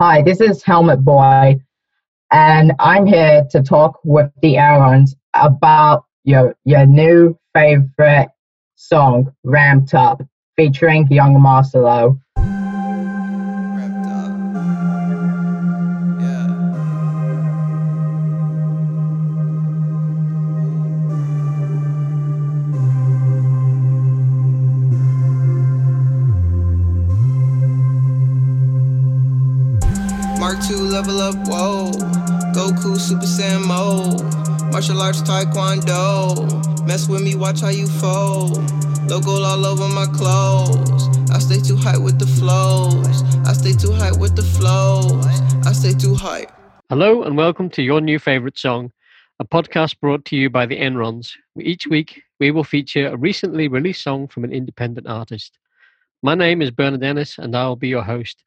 Hi, this is Helmet Boy, and I'm here to talk with the Ennrons about your your new favorite song, Ramped Up, featuring Yung Marcello. Martial arts taekwondo. Mess with me, watch how you fold. Logo all over my clothes. I stay too high with the flows. I stay too high with the flows. I stay too high. Hello and welcome to Your New Favorite Song, a podcast brought to you by the Ennrons. Each week, we will feature a recently released song from an independent artist. My name is Bernard Ennis and I'll be your host.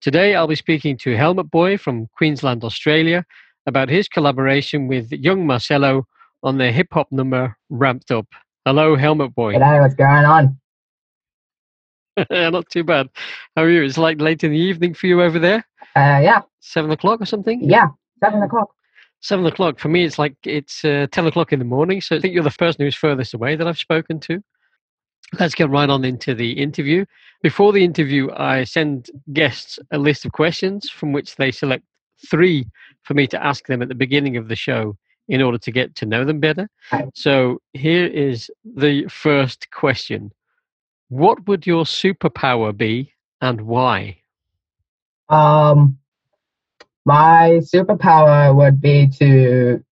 Today, I'll be speaking to Helmet Boy from Queensland, Australia, about his collaboration with Yung Marcello on their hip hop number Ramped Up. Hello, Helmet Boy. G'day, what's going on? Not too bad. How are you? It's like late in the evening for you over there? Uh, yeah, Seven o'clock or something? yeah, seven o'clock. Seven o'clock. For me, it's like it's uh, 10 o'clock in the morning. So I think you're the person who's furthest away that I've spoken to. Let's get right on into the interview. Before the interview, I send guests a list of questions from which they select three for me to ask them at the beginning of the show in order to get to know them better. So here is the first question What would your superpower be and why? Um, my superpower would be to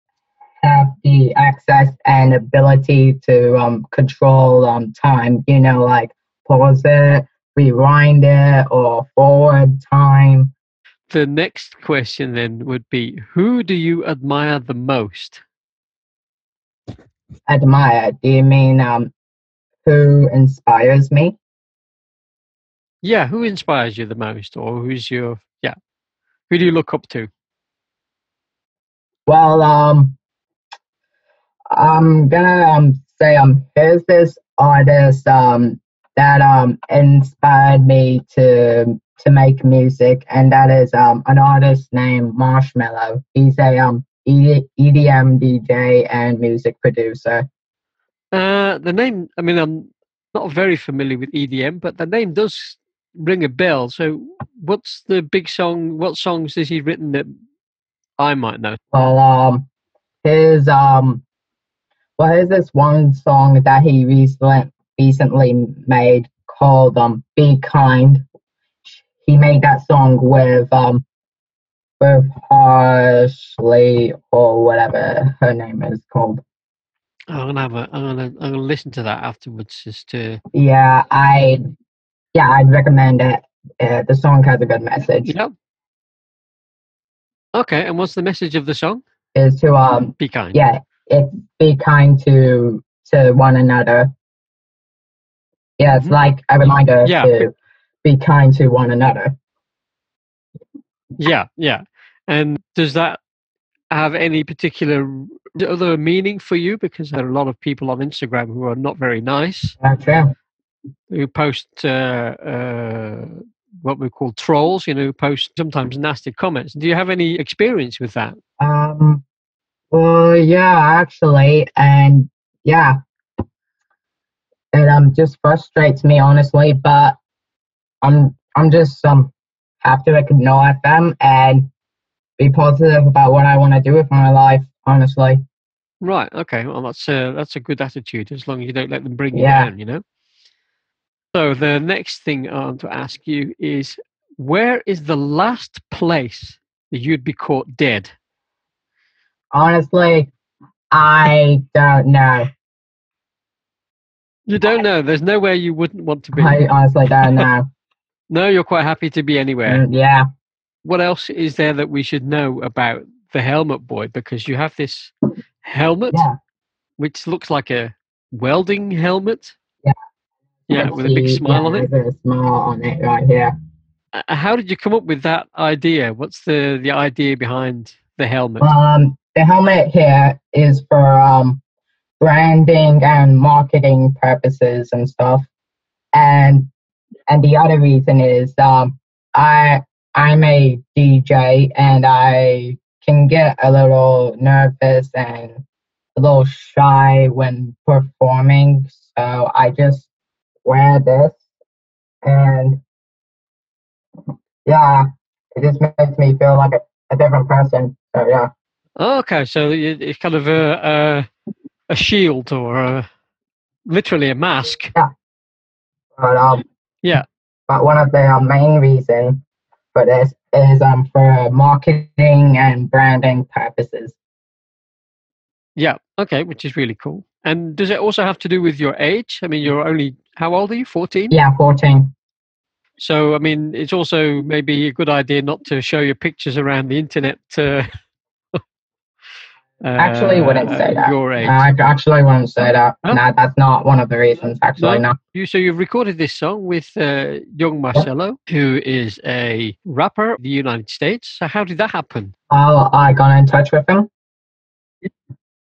have the access and ability to um, control um, time. You know, like pause it, rewind it, or forward time. The next question then would be Who do you admire the most? Admire. Do you mean um, who inspires me? Yeah, who inspires you the most, or who's your yeah? Who do you look up to? Well, um, I'm gonna um say um here's this artist um that um inspired me to to make music, and that is um an artist named Marshmello. He's a um EDM DJ and music producer. Uh, the name. I mean, I'm not very familiar with EDM, but the name does ring a bell. So, what's the big song? What songs has he written that I might know? Well, um, his um, well, here's this one song that he recently recently made called um "Be Kind." He made that song with um with Ashley or whatever her name is called. I'm gonna have a. I'm gonna. I'm gonna listen to that afterwards, just to. Yeah, I yeah I'd recommend it. Uh, the song has a good message. Yep. Okay, and what's the message of the song? Is to um Be kind. yeah it's be kind to to one another. Yeah, it's Mhm. like a reminder Yeah. to be kind to one another. Yeah, yeah. And does that have any particular other meaning for you? Because there are a lot of people on Instagram who are not very nice, That's true. who post uh, uh, what we call trolls, you know, who post sometimes nasty comments. Do you have any experience with that? Um, well, yeah, actually, and yeah, it um just frustrates me honestly, but I'm I'm just um have to ignore them and be positive about what I want to do with my life. Honestly, Right. Okay. Well, that's a that's a good attitude as long as you don't let them bring you Yeah. down. You know. So the next thing I want to ask you is, where is the last place that you'd be caught dead? honestly, I don't know. You don't know. There's nowhere you wouldn't want to be. I honestly don't know. No, you're quite happy to be anywhere. Mm, yeah. What else is there that we should know about the helmet boy? Because you have this helmet, Yeah. which looks like a welding helmet. Yeah. Yeah, Let's with a big smile yeah, on it. There's a smile on it right here. Uh, How did you come up with that idea? What's the the idea behind the helmet? Um, the helmet here is for um branding and marketing purposes and stuff. And and the other reason is um I I'm a DJ and I can get a little nervous and a little shy when performing. So I just wear this and yeah, it just makes me feel like a, a different person. So yeah. Okay, so it's kind of a a, a shield or a, literally a mask. Yeah. But um, Yeah. But one of the main reason for this is um for marketing and branding purposes. Yeah. Okay, which is really cool. And does it also have to do with your age? I mean, you're only how old are you? Fourteen. Yeah, fourteen. So I mean, it's also maybe a good idea not to show your pictures around the internet. Uh, Actually, wouldn't uh, say that. Your age. No, I actually wouldn't say that. Huh? No, that's not one of the reasons. Actually, no. You so you've recorded this song with uh, Yung Marcello, who is a rapper in the United States. So how did that happen? Well, I got in touch with him.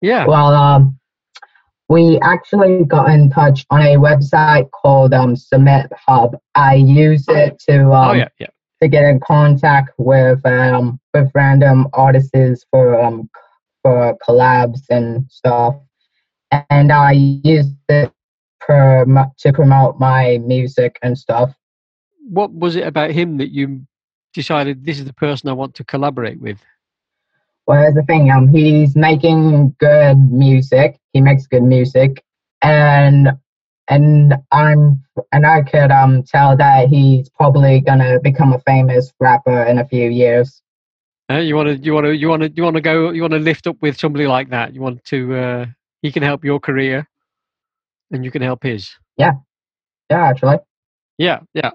Yeah. Well, um, we actually got in touch on a website called um Submit Hub. I use it to um oh yeah, yeah. to get in contact with um with random artists for um for collabs and stuff, and I use it prom- to promote my music and stuff. What was it about him that you decided this is the person I want to collaborate with? Well, here's the thing. Um, he's making good music. He makes good music, and and I'm and I could um tell that he's probably gonna become a famous rapper in a few years. Uh, you want to, you want to, you want to, you want to go, you want to lift up with somebody like that. You want to, uh, he can help your career, and you can help his. Yeah, yeah, actually. Yeah, yeah.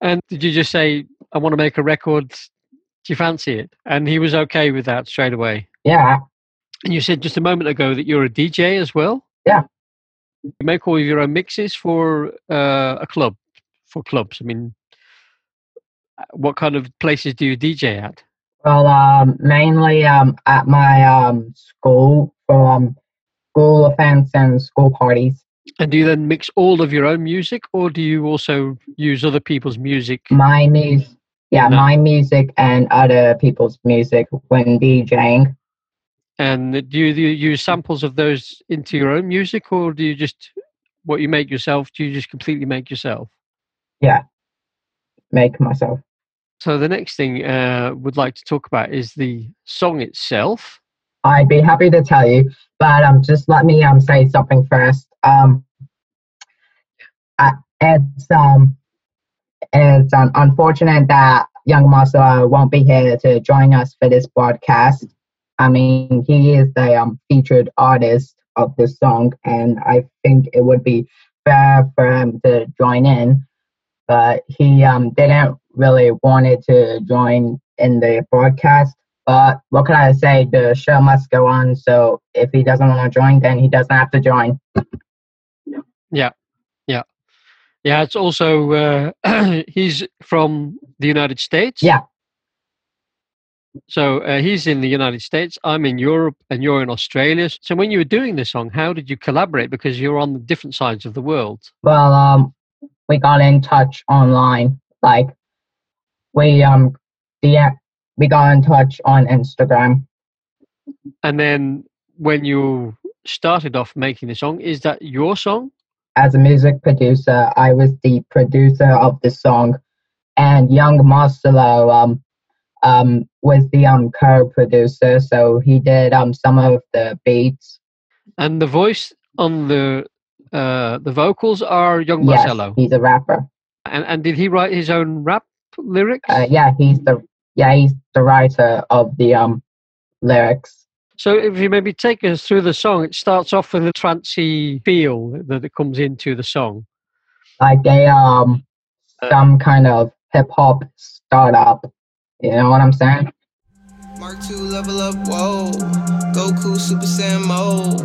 And did you just say, I want to make a record? Do you fancy it? And he was okay with that straight away. Yeah, And you said just a moment ago that you're a DJ as well. Yeah. You make all of your own mixes for uh, a club, for clubs. I mean, uh, what kind of places do you DJ at? Well, um, mainly um at my um school for um school events and school parties. And do you then mix all of your own music, or do you also use other people's music? My music, yeah, No. my music and other people's music when DJing. And do you, do you use samples of those into your own music, or do you just what you make yourself? Do you just completely make yourself? Yeah, make myself. So the next thing uh, would like to talk about is the song itself. I'd be happy to tell you, but um, just let me um say something first. Um, I, it's um, it's um, unfortunate that Yung Marcello won't be here to join us for this broadcast. I mean, he is the um featured artist of this song, and I think it would be fair for him to join in, but he um didn't really wanted to join in the broadcast. But what can I say? The show must go on. So if he doesn't want to join, then he doesn't have to join. Yeah, yeah, yeah. it's also uh, he's from the United States. Yeah. So uh, he's in the United States. I'm in Europe, and you're in Australia. So when you were doing this song, how did you collaborate? Because you're on the different sides of the world. Well, um, we got in touch online. Like we um, the we got in touch on Instagram. And then when you started off making the song, is that your song? As a music producer, I was the producer of the song, and Yung Marcello um, um, was the um co-producer. So he did um some of the beats. And the voice on the uh, the vocals are Yung Yes, Marcello. he's a rapper. And and did he write his own rap lyrics? Uh, yeah, he's the yeah he's the writer of the um lyrics. So if you maybe take us through the song, it starts off with a trancy feel that it comes into the song. like a um some kind of hip hop startup. You know what I'm saying? Mark 2 level up, whoa. Goku Super Saiyan mode.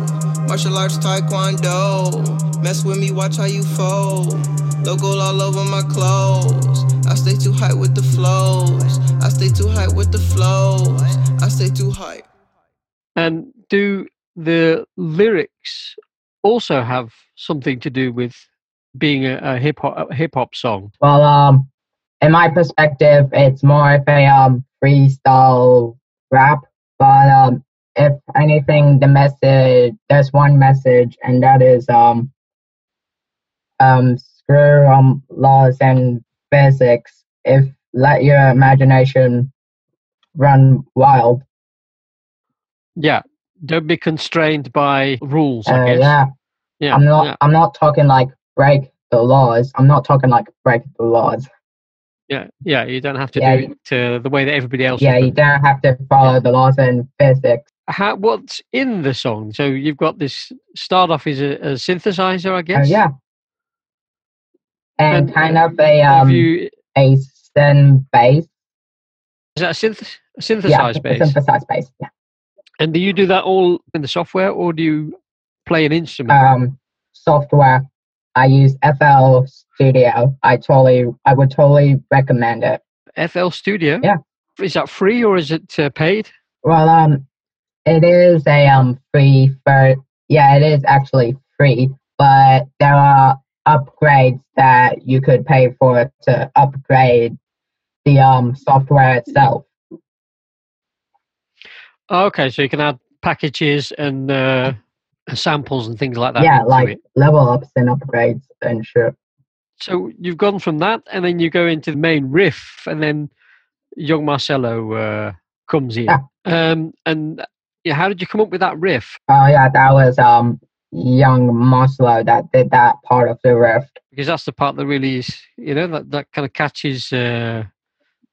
Martial arts Taekwondo. Mess with me, watch how you fold. Logo all over my clothes. I stay too high with the flows. I stay too high with the flows. I stay too high. And do the lyrics also have something to do with being a, a hip hop hip hop song? Well, um, in my perspective, it's more of a um freestyle rap. But um, if anything, the message there's one message, and that is um um screw um laws and physics. If let your imagination run wild. Yeah. Don't be constrained by rules, I Uh, guess. yeah, yeah. I'm not. yeah. I'm not talking like break the laws. I'm not talking like break the laws. Yeah, yeah, you don't have to Yeah, do it uh, the way that everybody else. Yeah, you don't have to follow the laws in physics. How, what's in the song? So you've got this start off as a, a synthesizer, I Uh, guess. yeah, and, And, kind of a um you, a synth bass. is that a synth, a Yeah, synthesized a bass? synthesized bass. Yeah. And do you do that all in the software, or do you play an instrument? Um, software. I use FL Studio. I totally, I would totally recommend it. FL Studio. yeah. Is that free or is it uh, paid? Well, um, it is a um free for yeah, it is actually free, but there are upgrades that you could pay for to upgrade the um software itself. Okay, so you can add packages and uh, samples and things like that. yeah, like it. level ups and upgrades and sure. So you've gone from that, and then you go into the main riff, and then Yung Marcello uh, comes in. Yeah. Um, and yeah, how did you come up with that riff? Oh yeah, that was um young Moslow that did that part of the riff. Because that's the part that really is, you know, that, that kind of catches uh,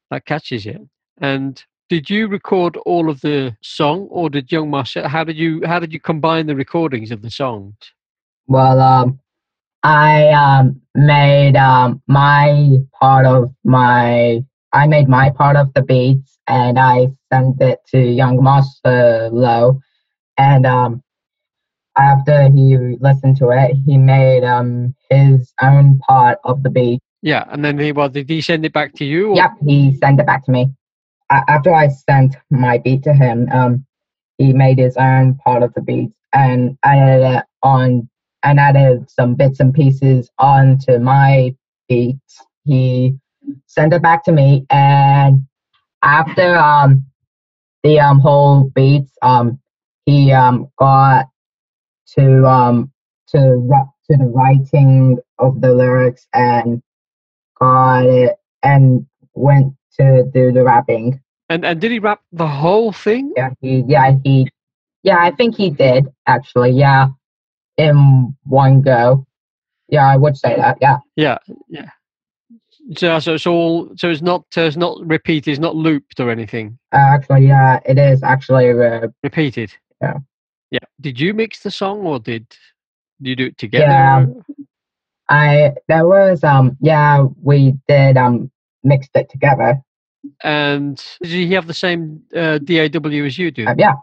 that catches it. And did you record all of the song, or did Yung Marcello? How did you how did you combine the recordings of the songs? Well, um, I um made um my part of my I made my part of the beats and I sent it to Yung Marcello, and um after he listened to it, he made um his own part of the beat. Yeah, and then he well, did he send it back to you? Or? Yep, he sent it back to me. After I sent my beat to him, um, he made his own part of the beat and added it on and added some bits and pieces onto my beat. He sent it back to me, and after um the um whole beats, um he um got to um to to the writing of the lyrics and got it and went to do the rapping. And and did he rap the whole thing? Yeah, he yeah he yeah I think he did actually yeah in one go. Yeah, I would say that. Yeah, Yeah, yeah. So, so it's all. So it's not. Uh, it's not repeated. It's not looped or anything. uh, actually yeah it is actually uh, Repeated. Yeah. Yeah. Did you mix the song or did you do it together? Yeah. I there was um yeah we did um mixed it together. And did he have the same uh, DAW as you do? Uh, yeah,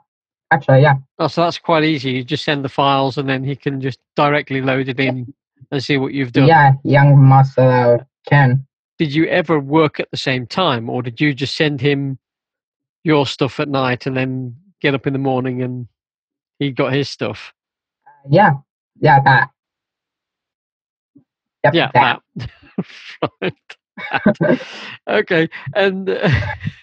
actually yeah. Oh, so that's quite easy. You just send the files, and then he can just directly load it in and see what you've done. Yeah, Yung Marcello can. Did you ever work at the same time, or did you just send him your stuff at night and then get up in the morning and he got his stuff? Yeah, yeah that. Yep, Yeah, that. that. right. okay, and uh,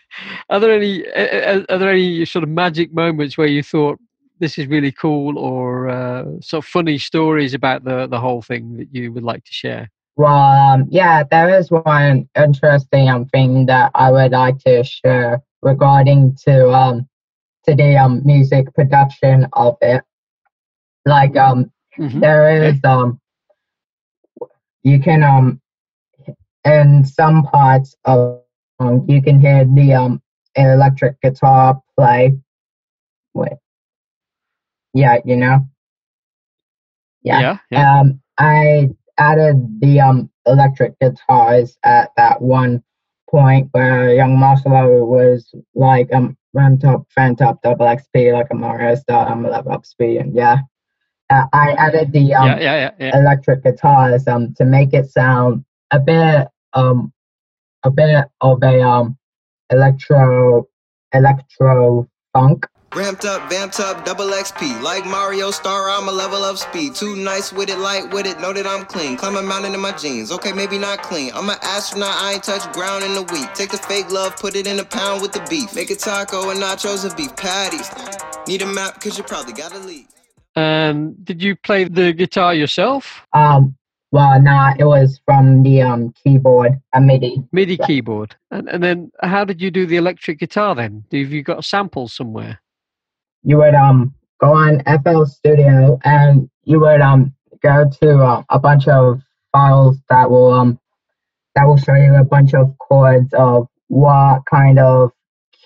are there any uh, uh, are there any sort of magic moments where you thought this is really cool, or uh, sort of funny stories about the the whole thing that you would like to share? Well, um, yeah, there is one interesting um, thing that I would like to share regarding to um to the um music production of it. Like um, Mhm. there is um, you can um, in some parts of um, you can hear the um electric guitar play. Wait, yeah, you know. Yeah. yeah, yeah. Um, I added the um electric guitars at that one point where Yung Marcello was like um ramped up, ramped up double XP like a Mario style um level up speed and yeah. Uh, I added the um yeah, yeah, yeah. electric guitars um to make it sound a bit um a bit of a um electro electro funk Ramped up, vamped up, double XP. Like Mario Star, I'm a level of speed. Too nice with it, light with it, know that I'm clean. Climb a mountain in my jeans, okay, maybe not clean. I'm an astronaut, I ain't touched ground in a week. Take the fake love, put it in a pound with the beef. Make a taco and nachos and beef patties. Need a map, cause you probably gotta leave. Um, did you play the guitar yourself? Um, well, nah, it was from the um keyboard, a MIDI. MIDI Yeah. keyboard. And, and then how did you do the electric guitar then? Have you got samples somewhere? You would um go on FL Studio and you would um go to uh, a bunch of files that will um that will show you a bunch of chords of what kind of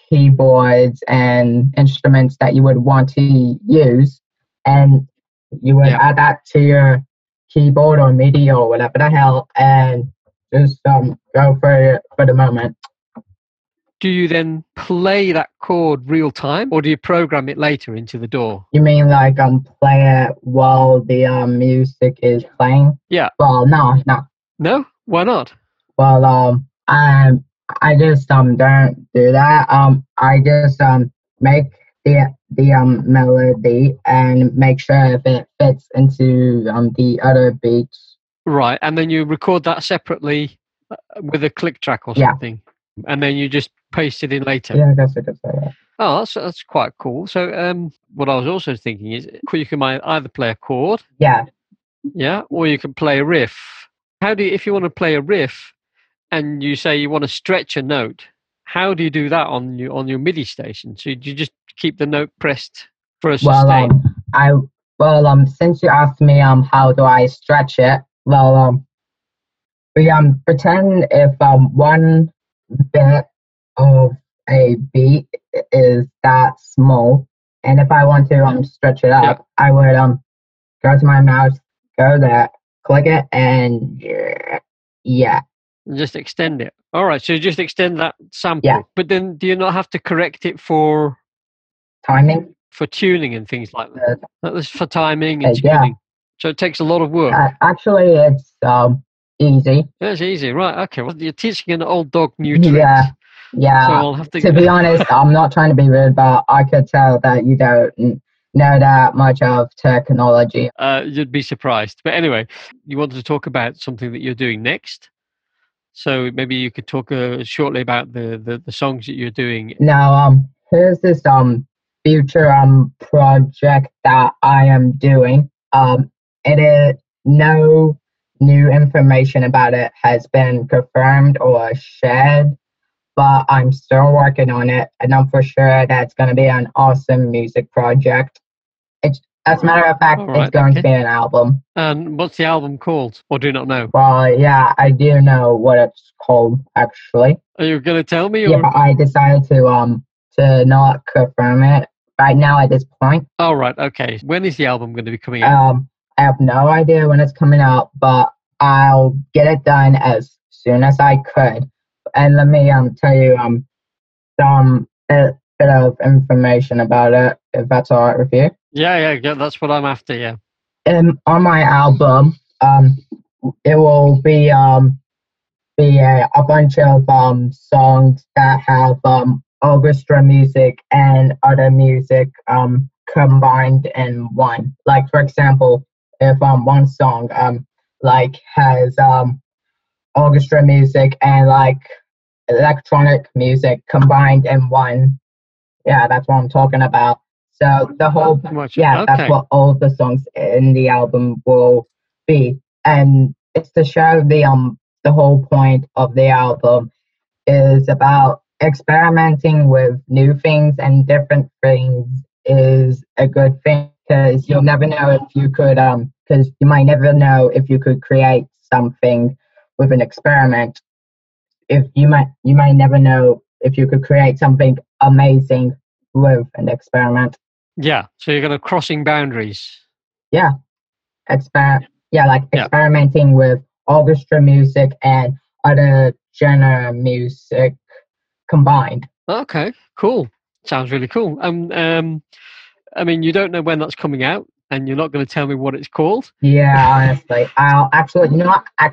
keyboards and instruments that you would want to use, and you would Yeah. add that to your keyboard or MIDI or whatever the hell, and just um go for it for the moment. Do you then play that chord real time or do you program it later into the DAW? You mean like um play it while the um music is playing? Yeah. Well, no, no. No? Why not? Well, um, I I just um don't do that. Um, I just um make the the um melody and make sure if it fits into um the other beats. Right. And then you record that separately uh, with a click track or Yeah. something. And then you just paste it in later. Yeah, I guess it is. uh, Oh, that's, that's quite cool. So, um, what I was also thinking is you can either play a chord, Yeah, yeah, or you can play a riff. How do you, if you want to play a riff and you say you want to stretch a note, how do you do that on your on your MIDI station? So you just keep the note pressed for a well, sustain. um, I well um since you asked me um how do I stretch it? Well, um, we um pretend if um one bit of a beat is that small, and if I want to um stretch it up, Yep. I would um go to my mouse, go there, click it, and yeah, yeah, just extend it. All right, so you just extend that sample. Yeah. But then do you not have to correct it for timing. for tuning and things like that? Uh, That was for timing and Uh, yeah. tuning. So it takes a lot of work. uh, actually, it's um easy. That's easy, right? Okay, well, you're teaching an old dog new tricks. Yeah, yeah. So I'll have to. to be honest, I'm not trying to be rude, but I could tell that you don't know that much of technology. uh, you'd be surprised. But anyway, you wanted to talk about something that you're doing next. So maybe you could talk uh, shortly about the, the the songs that you're doing. Now, um, here's this um future um project that I am doing. Um, it is no new information about it has been confirmed or shared, but I'm still working on it, and I'm for sure that it's going to be an awesome music project. It's as a matter of fact, All right, it's going to be an album. And what's the album called? Or do you not know? Well, yeah, I do know what it's called actually. Are you going to tell me? Or? Yeah, I decided to um to not confirm it right now at this point. Oh, right. Okay. When is the album going to be coming out? Um, I have no idea when it's coming out, but I'll get it done as soon as I could. And let me um tell you um some bit, bit of information about it, if that's all right with you. yeah, yeah, yeah. That's what I'm after. Yeah. um, on my album, um, it will be um, be a, a bunch of um songs that have um orchestra music and other music um combined in one. Like for example, if um one song um like has um orchestra music and like electronic music combined in one. Yeah, that's what I'm talking about. So the whole yeah, Okay. that's what all the songs in the album will be, and it's to show the um the whole point of the album is about experimenting with new things and different things is a good thing because you'll never know if you could um because you might never know if you could create something with an experiment if you might you might never know if you could create something amazing with an experiment Yeah. So you're going to crossing boundaries. Yeah. Exper yeah like Yeah. experimenting with orchestra music and other genre music combined Okay. Cool. Sounds really cool. Um. Um. I mean, you don't know when that's coming out, and you're not going to tell me what it's called. yeah honestly i'll actually not. i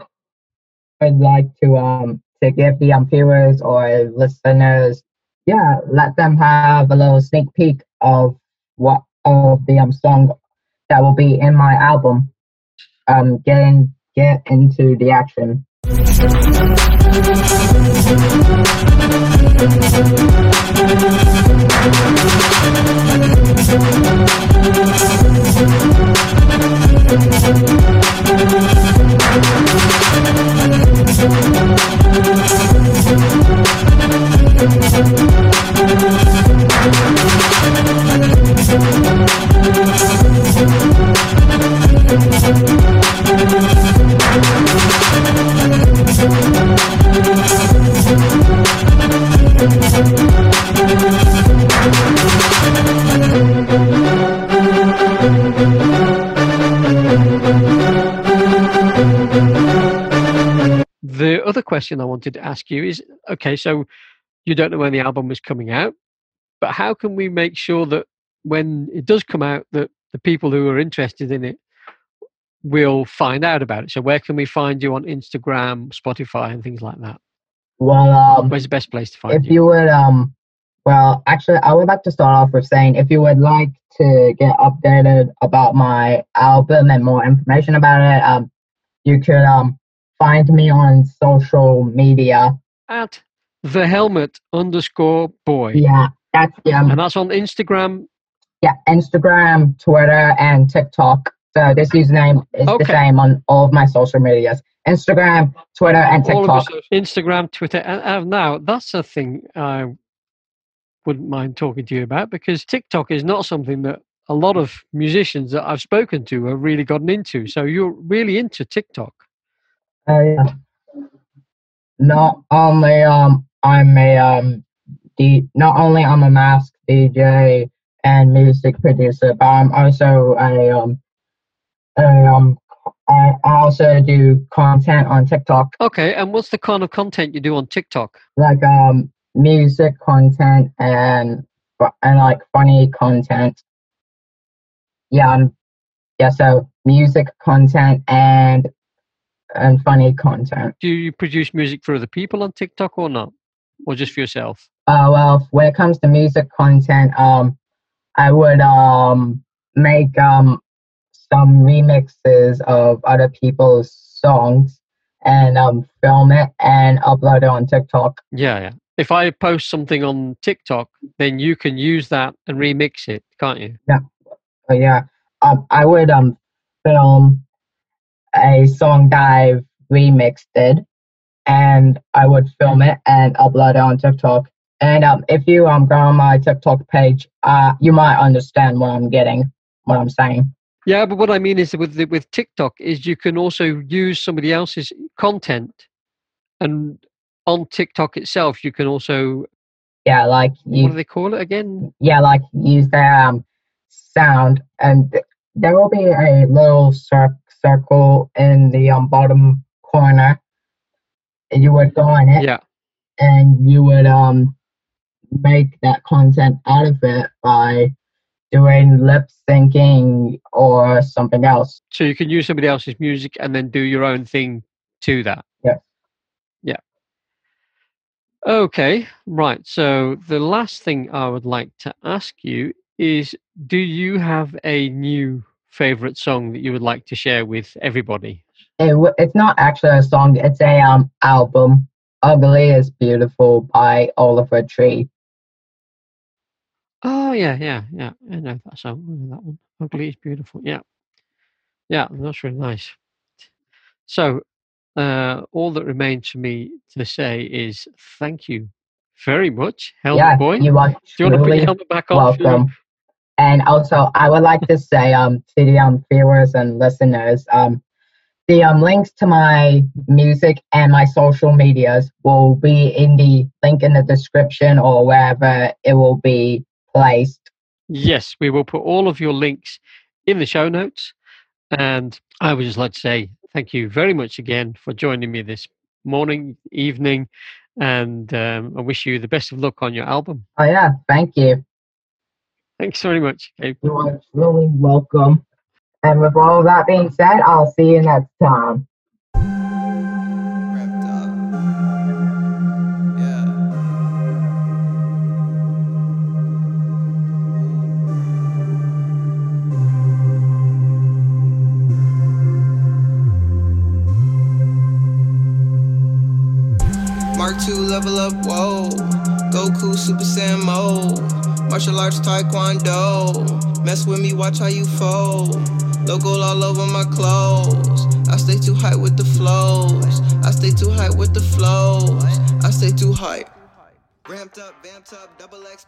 would like to um to give the um viewers or listeners yeah, let them have a little sneak peek of what of the um song that will be in my album. Um, get in, get into the action. Thank The other question I wanted to ask you is okay, so you don't know when the album is coming out, but how can we make sure that when it does come out, that the people who are interested in it will find out about it? So, where can we find you on Instagram, Spotify, and things like that? Well, um, Where's the best place to find it? if you would um well actually i would like to start off with saying if you would like to get updated about my album and more information about it um you could um find me on social media At the helmet underscore boy. yeah that's um, And that's on Instagram. yeah instagram twitter and tiktok so this username is Okay. the same on all of my social medias instagram twitter and tiktok Instagram, Twitter. And, and now that's a thing I wouldn't mind talking to you about because TikTok is not something that a lot of musicians that I've spoken to have really gotten into. So you're really into TikTok. Uh, yeah. Not only um I'm a um not only I'm a mask DJ and music producer, but I'm also a um a, um I I also do content on TikTok Okay, and what's the kind of content you do on TikTok? like um music content and and like funny content. Yeah, um, yeah. So music content and and funny content. Do you produce music for other people on TikTok or not? Or just for yourself? Uh, well, when it comes to music content, um, I would um make um some remixes of other people's songs and um film it and upload it on TikTok. Yeah, yeah. If I post something on TikTok, then you can use that and remix it, can't you? So yeah, um, I would um film a song that I've remixed it, and I would film it and upload it on TikTok. And um, if you um go on my TikTok page, uh, you might understand what I'm getting, what I'm saying. Yeah, but what I mean is with the, with TikTok is you can also use somebody else's content, and on TikTok itself you can also Yeah, like what do they call it again? yeah, like use their um, sound, and th- there will be a little cir- circle in the um, bottom corner. And you would go on it, Yeah, and you would um make that content out of it by doing lip syncing or something else. so you can use somebody else's music and then do your own thing to that. Yeah. Yeah. Okay, right. So the last thing I would like to ask you is do you have a new favorite song that you would like to share with everybody? It, w- it's not actually a song; it's a um album. "Ugly is Beautiful" by Oliver Tree. Oh yeah, yeah, yeah. I know that song. I know that one. Ugly is beautiful. Yeah, yeah. That's really nice. So, uh, all that remains for me to say is thank you very much, Helmet yeah, Boy. you are Do you want to put your helmet back on? welcome. And also, I would like to say um to the um viewers and listeners um the um links to my music and my social medias will be in the link in the description or wherever it will be placed. Yes, we will put all of your links in the show notes. And I would just like to say thank you very much again for joining me this morning, evening, and um, I wish you the best of luck on your album. Oh yeah, thank you. Thanks very much. You are truly welcome. And with all that being said, I'll see you next time. Two, level up, whoa. Goku, Super Saiyan mode. Martial arts, Taekwondo. Mess with me, watch how you fold. Logo all over my clothes. I stay too high with the flows. I stay too high with the flows. I stay too high.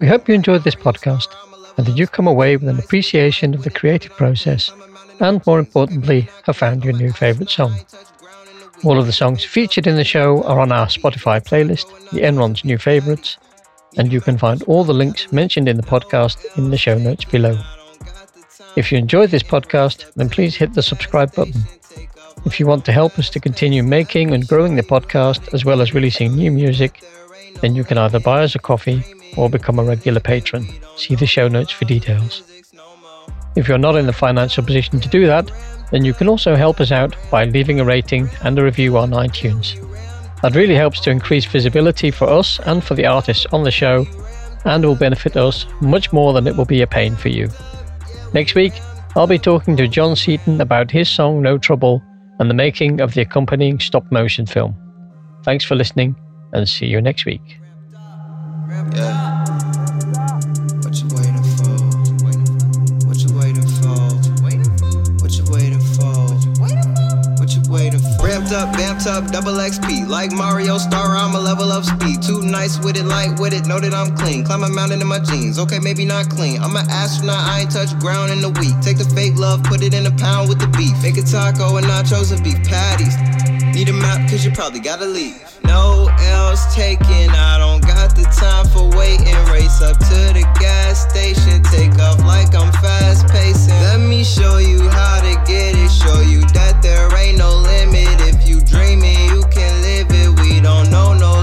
We hope you enjoyed this podcast and that you've come away with an appreciation of the creative process and, more importantly, have found your new favourite song. All of the songs featured in the show are on our Spotify playlist, the Ennron's New Favourites, and you can find all the links mentioned in the podcast in the show notes below. If you enjoyed this podcast, then please hit the subscribe button. If you want to help us to continue making and growing the podcast as well as releasing new music, then you can either buy us a coffee or become a regular patron. See the show notes for details. If you're not in the financial position to do that, then you can also help us out by leaving a rating and a review on iTunes. That really helps to increase visibility for us and for the artists on the show and will benefit us much more than it will be a pain for you. Next week, I'll be talking to John Seaton about his song No Trouble and the making of the accompanying stop motion film. Thanks for listening and see you next week. Yeah. Up, double XP. Like Mario Star, I'm a level up speed. Too nice with it, light with it, know that I'm clean. Climb a mountain in my jeans, okay, maybe not clean. I'm an astronaut, I ain't touch ground in a week. Take the fake love, put it in a pound with the beef. Make a taco and nachos and beef patties. Need a map, cause you probably gotta leave. No else taken, I don't got the time for waiting. Race up to the gas station, take off like I'm fast pacing. Let me show you how to get it, show you that there ain't no limit. If you dream it, you can live it. We don't know no